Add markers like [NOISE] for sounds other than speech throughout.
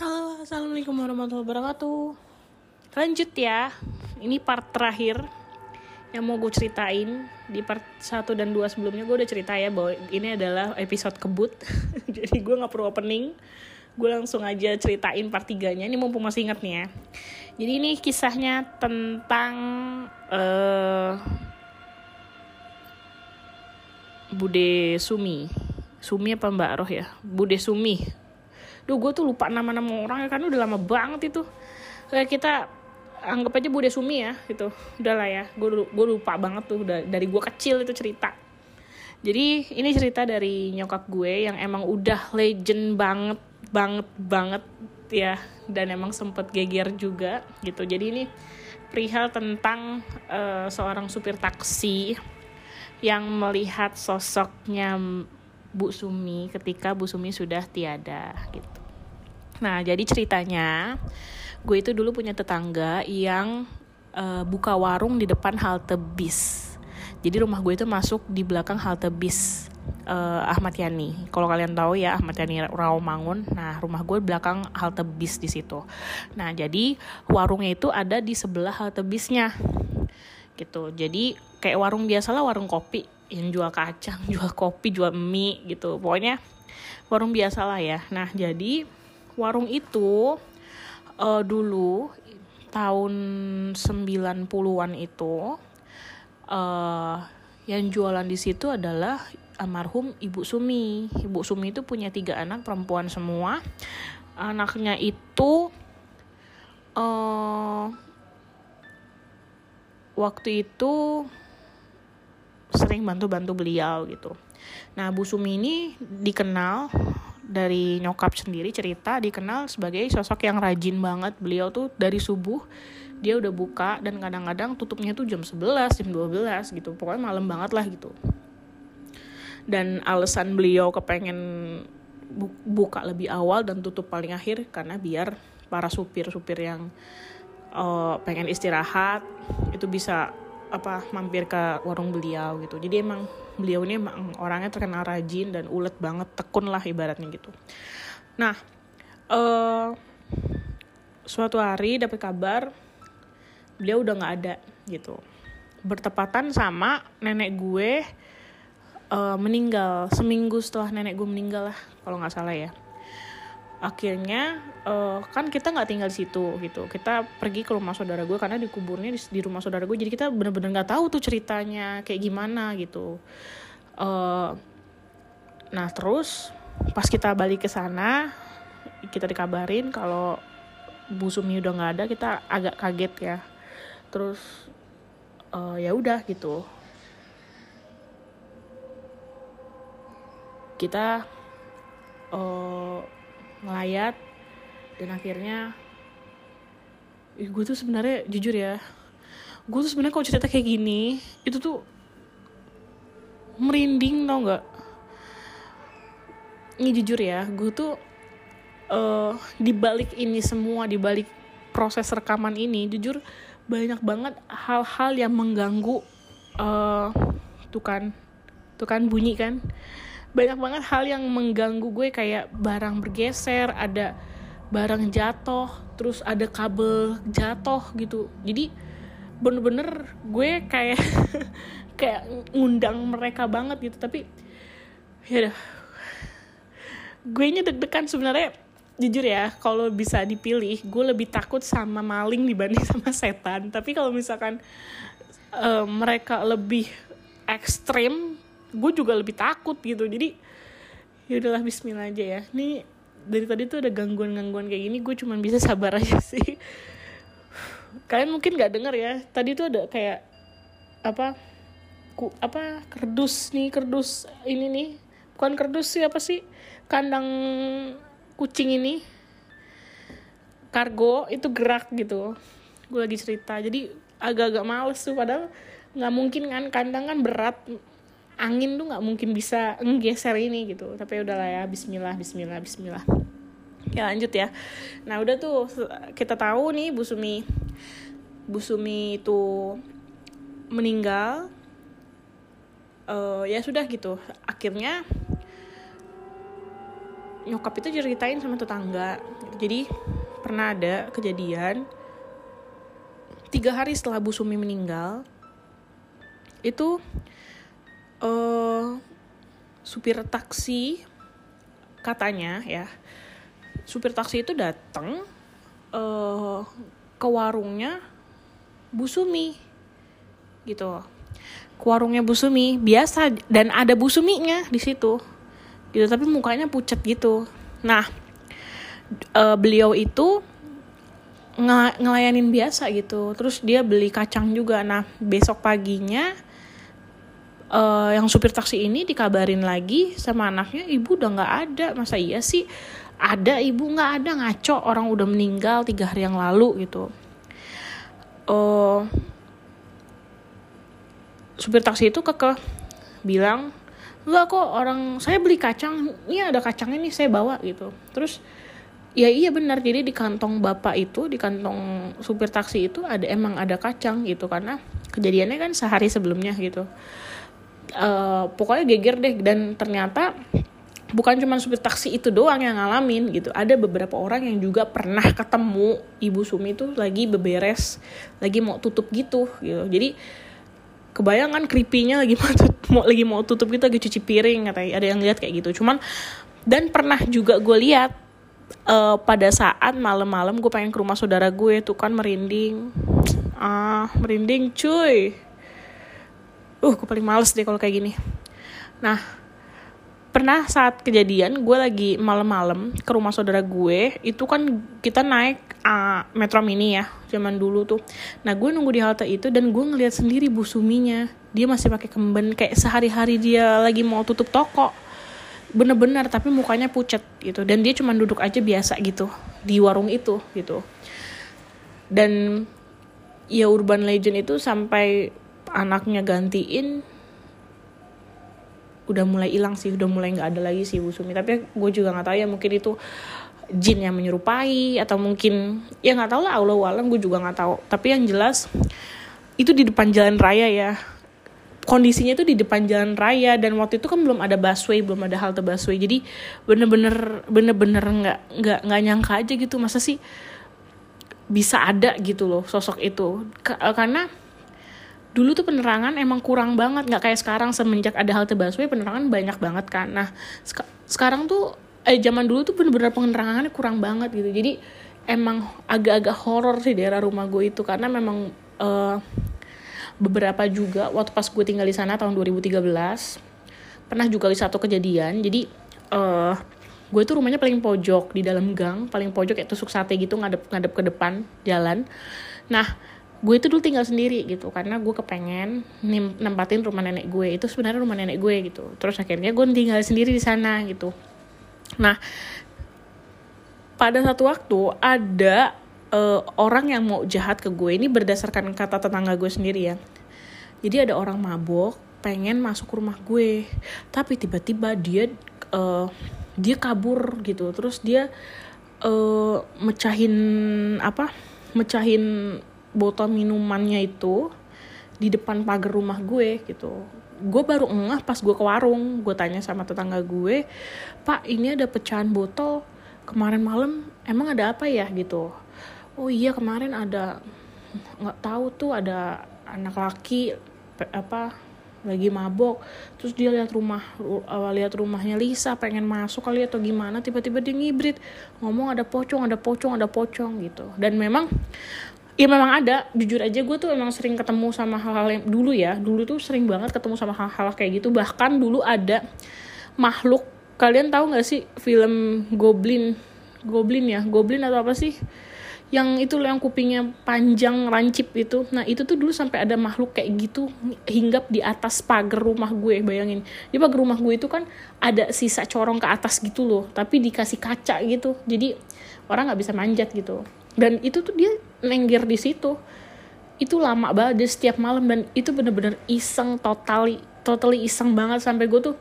Halo, assalamualaikum warahmatullahi wabarakatuh. Lanjut ya, ini part terakhir yang mau gue ceritain. Di part 1 dan 2 sebelumnya gue udah cerita ya bahwa ini adalah episode kebut. [LAUGHS] Jadi gue nggak perlu opening. Gue langsung aja ceritain part 3 nya ini mumpung masih inget nih ya. Jadi ini kisahnya tentang uh, Bude Sumi. Sumi apa Mbak Roh ya? Bude Sumi Duh gue tuh lupa nama-nama orang ya kan udah lama banget itu. Kayak kita anggap aja Bude Sumi ya gitu. Udahlah ya gue gue lupa banget tuh udah dari gue kecil itu cerita. Jadi ini cerita dari nyokap gue yang emang udah legend banget banget banget ya dan emang sempet geger juga gitu. Jadi ini perihal tentang uh, seorang supir taksi yang melihat sosoknya Bu Sumi ketika Bu Sumi sudah tiada gitu. Nah jadi ceritanya gue itu dulu punya tetangga yang uh, buka warung di depan halte bis. Jadi rumah gue itu masuk di belakang halte bis uh, Ahmad Yani. Kalau kalian tahu ya Ahmad Yani Rawamangun nah rumah gue belakang halte bis di situ. Nah jadi warungnya itu ada di sebelah halte bisnya gitu. Jadi kayak warung biasa lah warung kopi yang jual kacang [LAUGHS] jual kopi jual mie gitu pokoknya warung biasa lah ya nah jadi warung itu uh, dulu tahun 90-an itu uh, yang jualan di situ adalah almarhum Ibu Sumi. Ibu Sumi itu punya tiga anak perempuan semua. Anaknya itu uh, waktu itu sering bantu-bantu beliau gitu. Nah, Bu Sumi ini dikenal dari nyokap sendiri cerita dikenal sebagai sosok yang rajin banget. Beliau tuh dari subuh dia udah buka dan kadang-kadang tutupnya tuh jam 11, jam 12 gitu. Pokoknya malam banget lah gitu. Dan alasan beliau kepengen buka lebih awal dan tutup paling akhir karena biar para supir-supir yang uh, pengen istirahat itu bisa apa mampir ke warung beliau gitu. Jadi emang beliau ini emang orangnya terkenal rajin dan ulet banget tekun lah ibaratnya gitu. Nah uh, suatu hari dapat kabar beliau udah nggak ada gitu. Bertepatan sama nenek gue uh, meninggal. Seminggu setelah nenek gue meninggal lah kalau nggak salah ya akhirnya uh, kan kita nggak tinggal di situ gitu. Kita pergi ke rumah saudara gue karena dikuburnya di, di rumah saudara gue. Jadi kita bener-bener nggak -bener tahu tuh ceritanya kayak gimana gitu. Uh, nah terus pas kita balik ke sana kita dikabarin kalau Bu Sumi udah nggak ada kita agak kaget ya. Terus uh, ya udah gitu. Kita uh, ngelayat dan akhirnya gue tuh sebenarnya jujur ya gue tuh sebenarnya kalau cerita kayak gini itu tuh merinding tau nggak? Ini jujur ya gue tuh uh, di balik ini semua di balik proses rekaman ini jujur banyak banget hal-hal yang mengganggu uh, tuh kan tuh kan bunyi kan banyak banget hal yang mengganggu gue kayak barang bergeser ada barang jatuh terus ada kabel jatuh gitu. Jadi bener-bener gue kayak [LAUGHS] kayak ngundang mereka banget gitu. Tapi ya udah. Gue nya deg-degan sebenarnya jujur ya kalau bisa dipilih gue lebih takut sama maling dibanding [LAUGHS] sama setan. Tapi kalau misalkan uh, mereka lebih ekstrim gue juga lebih takut gitu. Jadi ya udahlah Bismillah aja ya. Ini dari tadi tuh ada gangguan-gangguan kayak gini gue cuman bisa sabar aja [LAUGHS] sih. Kalian mungkin nggak denger ya tadi tuh ada kayak apa ku apa kerdus nih kerdus ini nih. Bukan kerdus sih apa sih? Kandang kucing ini. Kargo itu gerak gitu. Gue lagi cerita jadi agak-agak males tuh padahal nggak mungkin kan kandang kan berat angin tuh nggak mungkin bisa nggeser ini gitu. Tapi udahlah ya Bismillah Bismillah Bismillah. Ya lanjut ya. Nah udah tuh kita tahu nih Bu Sumi Bu Sumi itu meninggal. Uh, ya sudah gitu. Akhirnya nyokap itu ceritain sama tetangga. Jadi pernah ada kejadian. Tiga hari setelah Bu Sumi meninggal itu uh, supir taksi katanya ya supir taksi itu datang uh, ke warungnya Bu Sumi gitu. Ke warungnya Bu Sumi biasa dan ada Bu Suminya di situ gitu. Tapi mukanya pucat gitu. Nah uh, beliau itu ng ngelayanin biasa gitu. Terus dia beli kacang juga. Nah besok paginya uh, yang supir taksi ini dikabarin lagi sama anaknya ibu udah nggak ada. Masa iya sih? Ada ibu. Nggak ada ngaco. Orang udah meninggal tiga hari yang lalu gitu. Uh, supir taksi itu keke bilang enggak kok orang saya beli kacang. Ini ada kacangnya nih saya bawa gitu. Terus ya iya benar. Jadi di kantong bapak itu di kantong supir taksi itu ada emang ada kacang gitu. Karena kejadiannya kan sehari sebelumnya gitu uh, pokoknya geger deh. Dan ternyata bukan cuma supir taksi itu doang yang ngalamin gitu. Ada beberapa orang yang juga pernah ketemu ibu Sumi itu lagi beberes lagi mau tutup gitu gitu. Jadi kebayangan creepy-nya lagi mau mau lagi mau tutup gitu lagi cuci piring katanya. Ada yang lihat kayak gitu. Cuman dan pernah juga gue lihat uh, pada saat malam-malam gue pengen ke rumah saudara gue tuh kan merinding. Ah merinding cuy uh gue paling males deh kalau kayak gini. Nah pernah saat kejadian gue lagi malam-malam ke rumah saudara gue itu kan kita naik uh, metro mini ya zaman dulu tuh. Nah gue nunggu di halte itu dan gue ngeliat sendiri bu suminya dia masih pakai kemben kayak sehari-hari dia lagi mau tutup toko. Bener-bener tapi mukanya pucat gitu. Dan dia cuma duduk aja biasa gitu di warung itu gitu. Dan ya urban legend itu sampai anaknya gantiin udah mulai hilang sih udah mulai nggak ada lagi sih Bu Sumi. Tapi gue juga nggak tahu ya mungkin itu jin yang menyerupai atau mungkin ya nggak tahu lah Allah alam gue juga nggak tahu. Tapi yang jelas itu di depan jalan raya ya. Kondisinya itu di depan jalan raya dan waktu itu kan belum ada busway belum ada halte busway. Jadi bener-bener bener-bener nggak nggak nggak nyangka aja gitu masa sih bisa ada gitu loh sosok itu. Karena dulu tuh penerangan emang kurang banget. Nggak kayak sekarang semenjak ada halte busway penerangan banyak banget kan nah sek sekarang tuh eh zaman dulu tuh bener-bener penerangannya kurang banget gitu. Jadi emang agak-agak horor sih daerah rumah gue itu. Karena memang uh, beberapa juga waktu pas gue tinggal di sana tahun 2013 pernah juga di satu kejadian. Jadi uh, gue tuh rumahnya paling pojok di dalam gang paling pojok kayak tusuk sate gitu ngadep ngadep ke depan jalan. Nah gue itu dulu tinggal sendiri gitu karena gue kepengen nempatin rumah nenek gue. Itu sebenarnya rumah nenek gue gitu. Terus akhirnya gue tinggal sendiri di sana gitu. Nah pada satu waktu ada uh, orang yang mau jahat ke gue. Ini berdasarkan kata tetangga gue sendiri ya. Jadi ada orang mabok pengen masuk rumah gue. Tapi tiba-tiba dia uh, dia kabur gitu. Terus dia uh, mecahin apa? Mecahin botol minumannya itu di depan pagar rumah gue gitu. Gue baru ngeh pas gue ke warung. Gue tanya sama tetangga gue pak ini ada pecahan botol. Kemarin malam emang ada apa ya? Gitu. Oh iya kemarin ada nggak tahu tuh ada anak laki apa lagi mabok. Terus dia lihat rumah uh, lihat rumahnya Lisa pengen masuk kali atau gimana tiba-tiba dia ngibrit. Ngomong ada pocong ada pocong ada pocong gitu. Dan memang ya memang ada. Jujur aja gue tuh emang sering ketemu sama hal-hal yang dulu ya. Dulu tuh sering banget ketemu sama hal-hal kayak gitu. Bahkan dulu ada makhluk. Kalian tahu nggak sih film Goblin? Goblin ya? Goblin atau apa sih? Yang itu yang kupingnya panjang rancip itu. Nah itu tuh dulu sampai ada makhluk kayak gitu hinggap di atas pagar rumah gue bayangin. Di pagar rumah gue itu kan ada sisa corong ke atas gitu loh. Tapi dikasih kaca gitu. Jadi orang nggak bisa manjat gitu dan itu tuh dia nengger di situ. Itu lama banget dia setiap malam dan itu bener-bener iseng totally totally iseng banget sampai gue tuh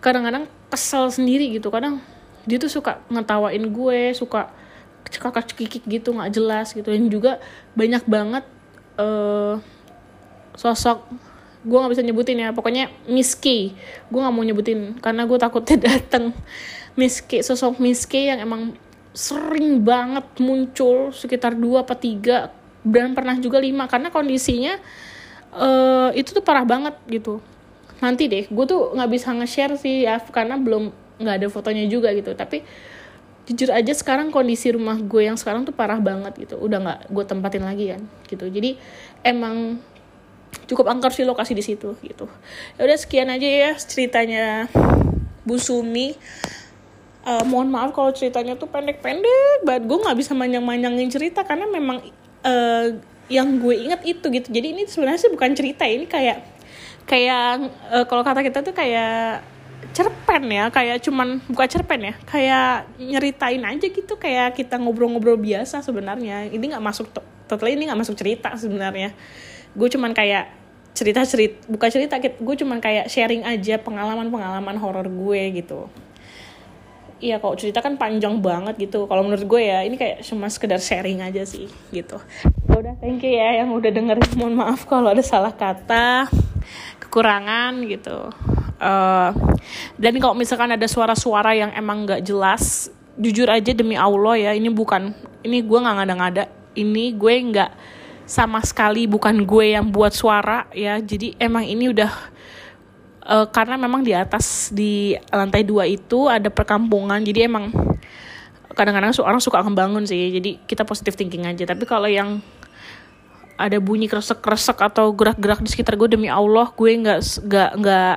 kadang-kadang kesel sendiri gitu. Kadang dia tuh suka ngetawain gue suka cekak cekikik gitu nggak jelas gitu. Dan juga banyak banget uh, sosok gue nggak bisa nyebutin ya. Pokoknya Miss K gue nggak mau nyebutin karena gue takut dia [LAUGHS] dateng. Miss K sosok Miss K yang emang sering banget muncul sekitar dua apa tiga dan pernah juga lima karena kondisinya uh, itu tuh parah banget gitu. Nanti deh gue tuh nggak bisa nge-share sih ya karena belum nggak ada fotonya juga gitu. Tapi jujur aja sekarang kondisi rumah gue yang sekarang tuh parah banget gitu. Udah nggak gue tempatin lagi kan gitu. Jadi emang cukup angker sih lokasi di situ gitu. Ya udah sekian aja ya ceritanya Bu Sumi uh, mohon maaf kalau ceritanya tuh pendek-pendek banget. Gue nggak bisa manjang-manjangin cerita karena memang uh, yang gue inget itu gitu. Jadi ini sebenarnya sih bukan cerita ini kayak kayak uh, kalau kata kita tuh kayak cerpen ya. Kayak cuman buka cerpen ya kayak nyeritain aja gitu. Kayak kita ngobrol-ngobrol biasa sebenarnya. Ini nggak masuk total ini nggak masuk cerita sebenarnya. Gue cuman kayak cerita cerita buka cerita gue cuman kayak sharing aja pengalaman pengalaman horor gue gitu Iya kalau cerita kan panjang banget gitu. Kalau menurut gue ya ini kayak cuma sekedar sharing aja sih gitu. Ya udah thank you ya yang udah dengerin mohon maaf kalau ada salah kata kekurangan gitu. Uh, dan kalau misalkan ada suara-suara yang emang nggak jelas jujur aja demi Allah ya ini bukan ini gue nggak ngada-ngada. Ini gue nggak sama sekali bukan gue yang buat suara ya. Jadi emang ini udah uh, karena memang di atas di lantai dua itu ada perkampungan. Jadi emang kadang-kadang orang suka ngebangun sih. Jadi kita positif thinking aja. Tapi kalau yang ada bunyi kresek-kresek atau gerak-gerak di sekitar gue demi Allah gue nggak nggak nggak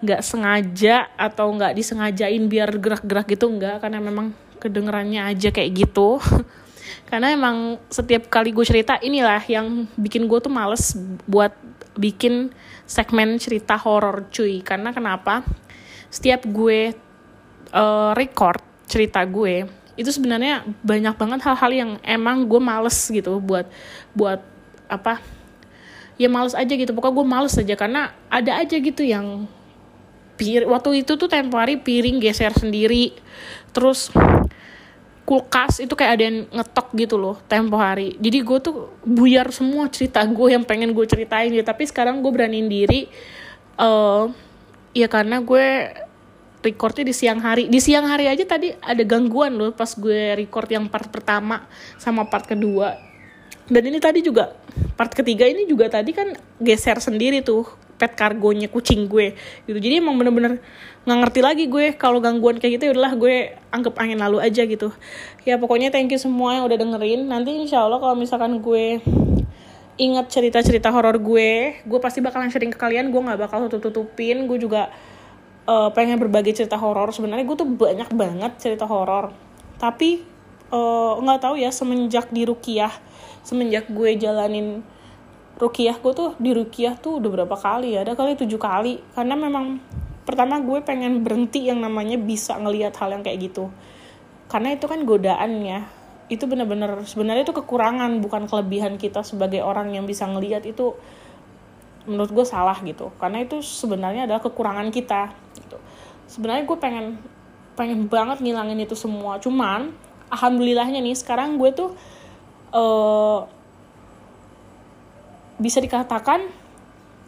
nggak sengaja atau nggak disengajain biar gerak-gerak gitu nggak. Karena memang kedengerannya aja kayak gitu. [LAUGHS] Karena emang setiap kali gue cerita inilah yang bikin gue tuh males buat bikin segmen cerita horor cuy. Karena kenapa? Setiap gue uh, record cerita gue itu sebenarnya banyak banget hal-hal yang emang gue males gitu buat buat apa? Ya males aja gitu. Pokoknya gue males aja. Karena ada aja gitu yang pir waktu itu tuh tempo hari piring geser sendiri. Terus kulkas itu kayak ada yang ngetok gitu loh tempo hari. Jadi gue tuh buyar semua cerita gue yang pengen gue ceritain gitu. Tapi sekarang gue beraniin diri uh, ya karena gue recordnya di siang hari. Di siang hari aja tadi ada gangguan loh pas gue record yang part pertama sama part kedua. Dan ini tadi juga part ketiga ini juga tadi kan geser sendiri tuh pet kargonya kucing gue gitu. Jadi emang bener-bener nggak ngerti lagi gue kalau gangguan kayak gitu ya udahlah gue anggap angin lalu aja gitu. Ya pokoknya thank you semua yang udah dengerin. Nanti insya Allah kalau misalkan gue inget cerita-cerita horor gue gue pasti bakalan sharing ke kalian. Gue nggak bakal tutup tutupin gue juga uh, pengen berbagi cerita horor. Sebenarnya gue tuh banyak banget cerita horor. Tapi eh, nggak uh, tahu ya semenjak di Rukiah semenjak gue jalanin rukiah gue tuh di rukiah tuh udah berapa kali ya? Ada kali tujuh kali. Karena memang pertama gue pengen berhenti yang namanya bisa ngelihat hal yang kayak gitu. Karena itu kan godaannya itu bener-bener sebenarnya itu kekurangan bukan kelebihan kita sebagai orang yang bisa ngelihat itu menurut gue salah gitu. Karena itu sebenarnya adalah kekurangan kita gitu. sebenarnya gue pengen pengen banget ngilangin itu semua. Cuman alhamdulillahnya nih sekarang gue tuh uh, bisa dikatakan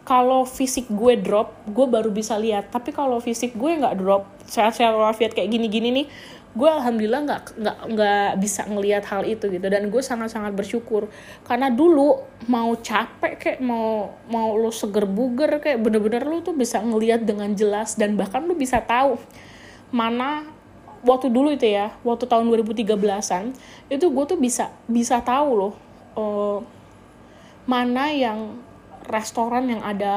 kalau fisik gue drop, gue baru bisa lihat. Tapi kalau fisik gue nggak drop, sehat-sehat walafiat kayak gini-gini nih, gue alhamdulillah nggak nggak nggak bisa ngelihat hal itu gitu. Dan gue sangat-sangat bersyukur karena dulu mau capek kayak mau mau lo seger buger kayak bener-bener lo tuh bisa ngelihat dengan jelas dan bahkan lo bisa tahu mana waktu dulu itu ya, waktu tahun 2013-an itu gue tuh bisa bisa tahu loh. Uh, mana yang restoran yang ada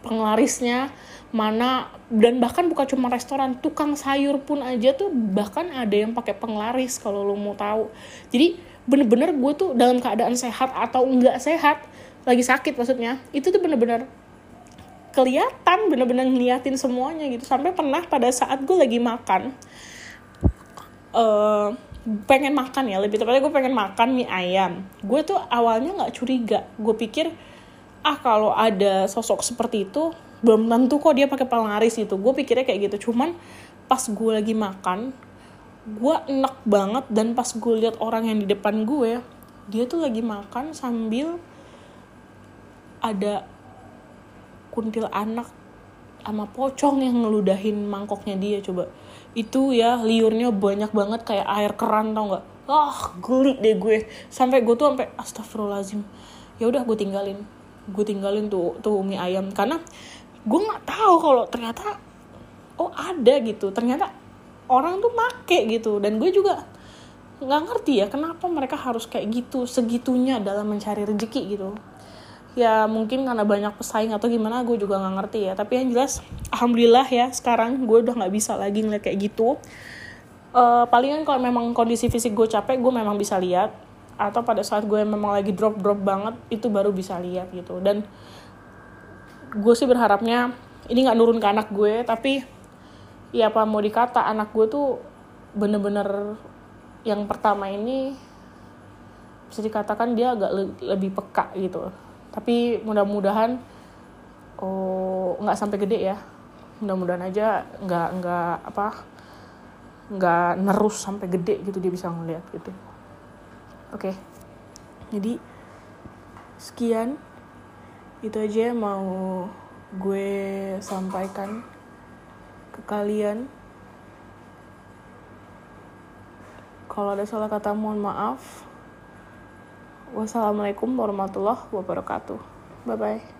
penglarisnya mana dan bahkan bukan cuma restoran tukang sayur pun aja tuh bahkan ada yang pakai penglaris kalau lo mau tahu. Jadi bener-bener gue tuh dalam keadaan sehat atau enggak sehat lagi sakit maksudnya itu tuh bener-bener kelihatan bener-bener ngeliatin semuanya gitu. Sampai pernah pada saat gue lagi makan uh, pengen makan ya lebih tepatnya gue pengen makan mie ayam. Gue tuh awalnya nggak curiga. Gue pikir ah kalau ada sosok seperti itu belum tentu kok dia pakai penglaris gitu. Gue pikirnya kayak gitu. Cuman pas gue lagi makan gue enak banget dan pas gue lihat orang yang di depan gue dia tuh lagi makan sambil ada kuntil anak sama pocong yang ngeludahin mangkoknya dia coba. Itu ya liurnya banyak banget kayak air keran tau nggak? Ah geli deh gue. Sampai gue tuh sampai astagfirullahaladzim. Ya udah gue tinggalin. Gue tinggalin tuh tuh mie ayam. Karena gue nggak tahu kalau ternyata oh ada gitu. Ternyata orang tuh make gitu. Dan gue juga nggak ngerti ya kenapa mereka harus kayak gitu segitunya dalam mencari rezeki gitu ya mungkin karena banyak pesaing atau gimana gue juga nggak ngerti ya. Tapi yang jelas alhamdulillah ya sekarang gue udah nggak bisa lagi ngeliat kayak gitu. Uh, palingan kalau memang kondisi fisik gue capek gue memang bisa lihat. Atau pada saat gue memang lagi drop drop banget itu baru bisa lihat gitu. Dan gue sih berharapnya ini nggak nurun ke anak gue tapi ya apa mau dikata anak gue tuh bener-bener yang pertama ini bisa dikatakan dia agak le lebih peka gitu tapi mudah-mudahan oh nggak sampai gede ya. Mudah-mudahan aja nggak nggak apa nggak nerus sampai gede gitu dia bisa ngeliat gitu. Oke. Okay. jadi sekian. Itu aja mau gue sampaikan ke kalian. Kalau ada salah kata mohon maaf Wassalamualaikum warahmatullahi wabarakatuh. Bye bye.